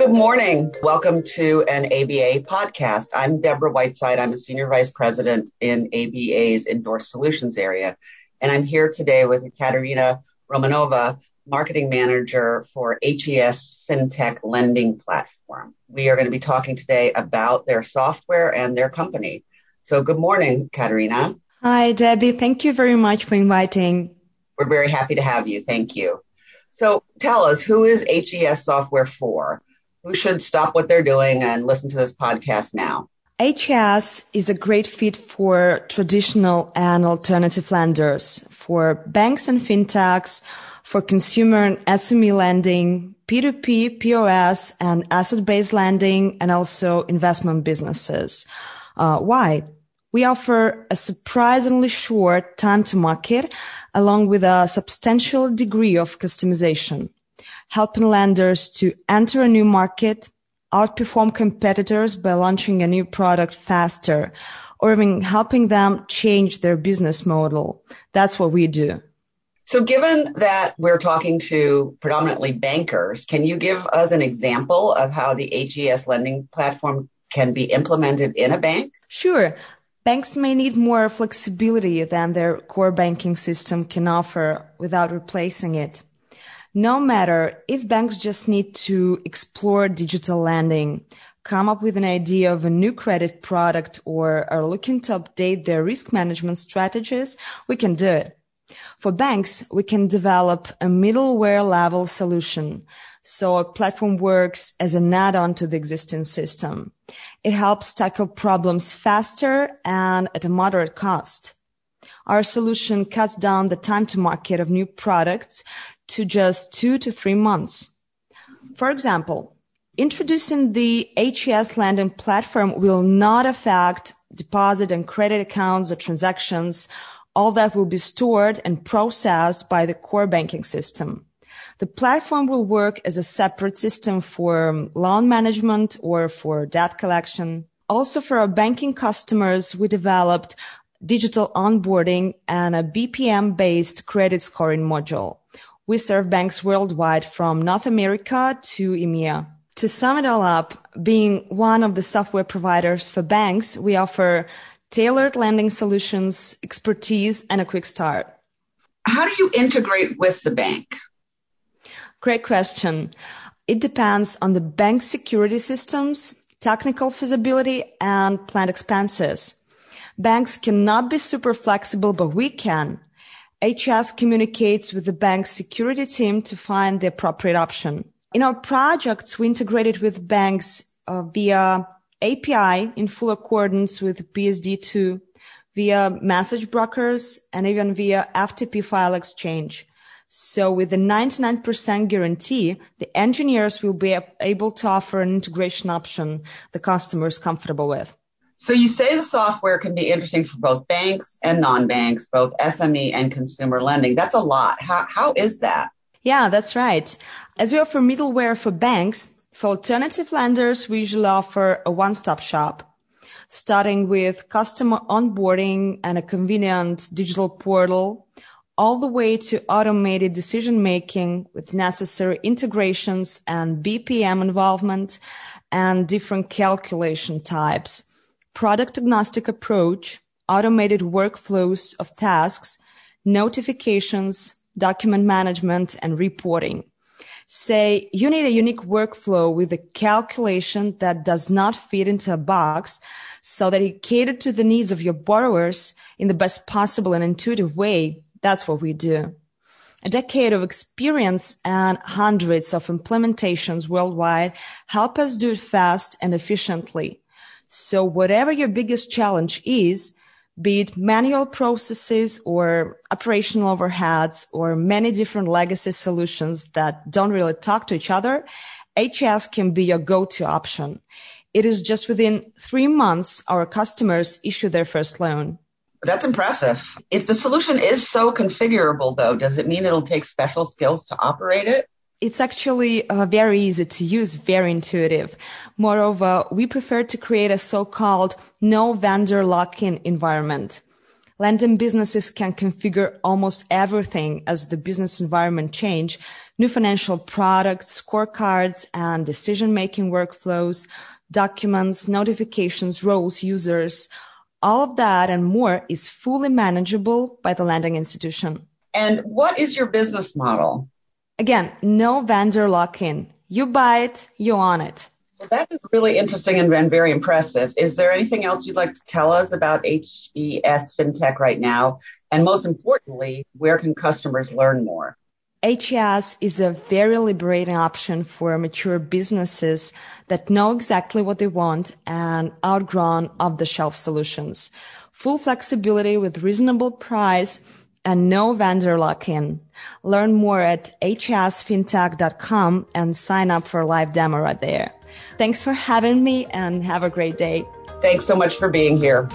Good morning. Welcome to an ABA podcast. I'm Deborah Whiteside. I'm a senior vice president in ABA's Endorsed Solutions area. And I'm here today with Katerina Romanova, marketing manager for HES FinTech lending platform. We are going to be talking today about their software and their company. So good morning, Katerina. Hi, Debbie. Thank you very much for inviting. We're very happy to have you. Thank you. So tell us, who is HES software for? Who should stop what they're doing and listen to this podcast now? HES is a great fit for traditional and alternative lenders, for banks and fintechs, for consumer and SME lending, P2P, POS, and asset-based lending, and also investment businesses. Uh, why? We offer a surprisingly short time to market along with a substantial degree of customization, helping lenders to enter a new market, outperform competitors by launching a new product faster, or even helping them change their business model. That's what we do. So given that we're talking to predominantly bankers, can you give us an example of how the HES lending platform can be implemented in a bank? Sure. Banks may need more flexibility than their core banking system can offer without replacing it. No matter if banks just need to explore digital lending, come up with an idea of a new credit product, or are looking to update their risk management strategies, we can do it. For banks, we can develop a middleware level solution. So a platform works as an add-on to the existing system. It helps tackle problems faster and at a moderate cost. Our solution cuts down the time to market of new products to just two to three months. For example, introducing the HES lending platform will not affect deposit and credit accounts or transactions all that will be stored and processed by the core banking system. The platform will work as a separate system for um, loan management or for debt collection. Also for our banking customers, we developed digital onboarding and a BPM based credit scoring module. We serve banks worldwide from North America to EMEA. To sum it all up, being one of the software providers for banks, we offer tailored lending solutions, expertise, and a quick start. How do you integrate with the bank? Great question. It depends on the bank security systems, technical feasibility, and planned expenses. Banks cannot be super flexible, but we can. HES communicates with the bank's security team to find the appropriate option. In our projects, we integrated with banks uh, via API in full accordance with PSD2 via message brokers and even via FTP file exchange. So with the 99% guarantee, the engineers will be able to offer an integration option the customer is comfortable with. So you say the software can be interesting for both banks and non-banks, both SME and consumer lending. That's a lot. How, how is that? Yeah, that's right. As we offer middleware for banks, for alternative lenders, we usually offer a one-stop shop, starting with customer onboarding and a convenient digital portal, all the way to automated decision making with necessary integrations and BPM involvement and different calculation types, product agnostic approach, automated workflows of tasks, notifications, document management, and reporting say you need a unique workflow with a calculation that does not fit into a box so that it catered to the needs of your borrowers in the best possible and intuitive way. That's what we do. A decade of experience and hundreds of implementations worldwide help us do it fast and efficiently. So whatever your biggest challenge is, be it manual processes or operational overheads or many different legacy solutions that don't really talk to each other, HES can be your go-to option. It is just within three months our customers issue their first loan. That's impressive. If the solution is so configurable though, does it mean it'll take special skills to operate it? It's actually uh, very easy to use, very intuitive. Moreover, we prefer to create a so-called no vendor lock-in environment. Lending businesses can configure almost everything as the business environment change. New financial products, scorecards, and decision-making workflows, documents, notifications, roles, users, all of that and more is fully manageable by the lending institution. And what is your business model? Again, no vendor lock-in. You buy it, you own it. Well, that is really interesting and, and, very impressive. Is there anything else you'd like to tell us about HES FinTech right now? And most importantly, where can customers learn more? HES is a very liberating option for mature businesses that know exactly what they want and outgrown off the shelf solutions. Full flexibility with reasonable price and no vendor lock-in. Learn more at hesfintech.com and sign up for a live demo right there. Thanks for having me and have a great day. Thanks so much for being here.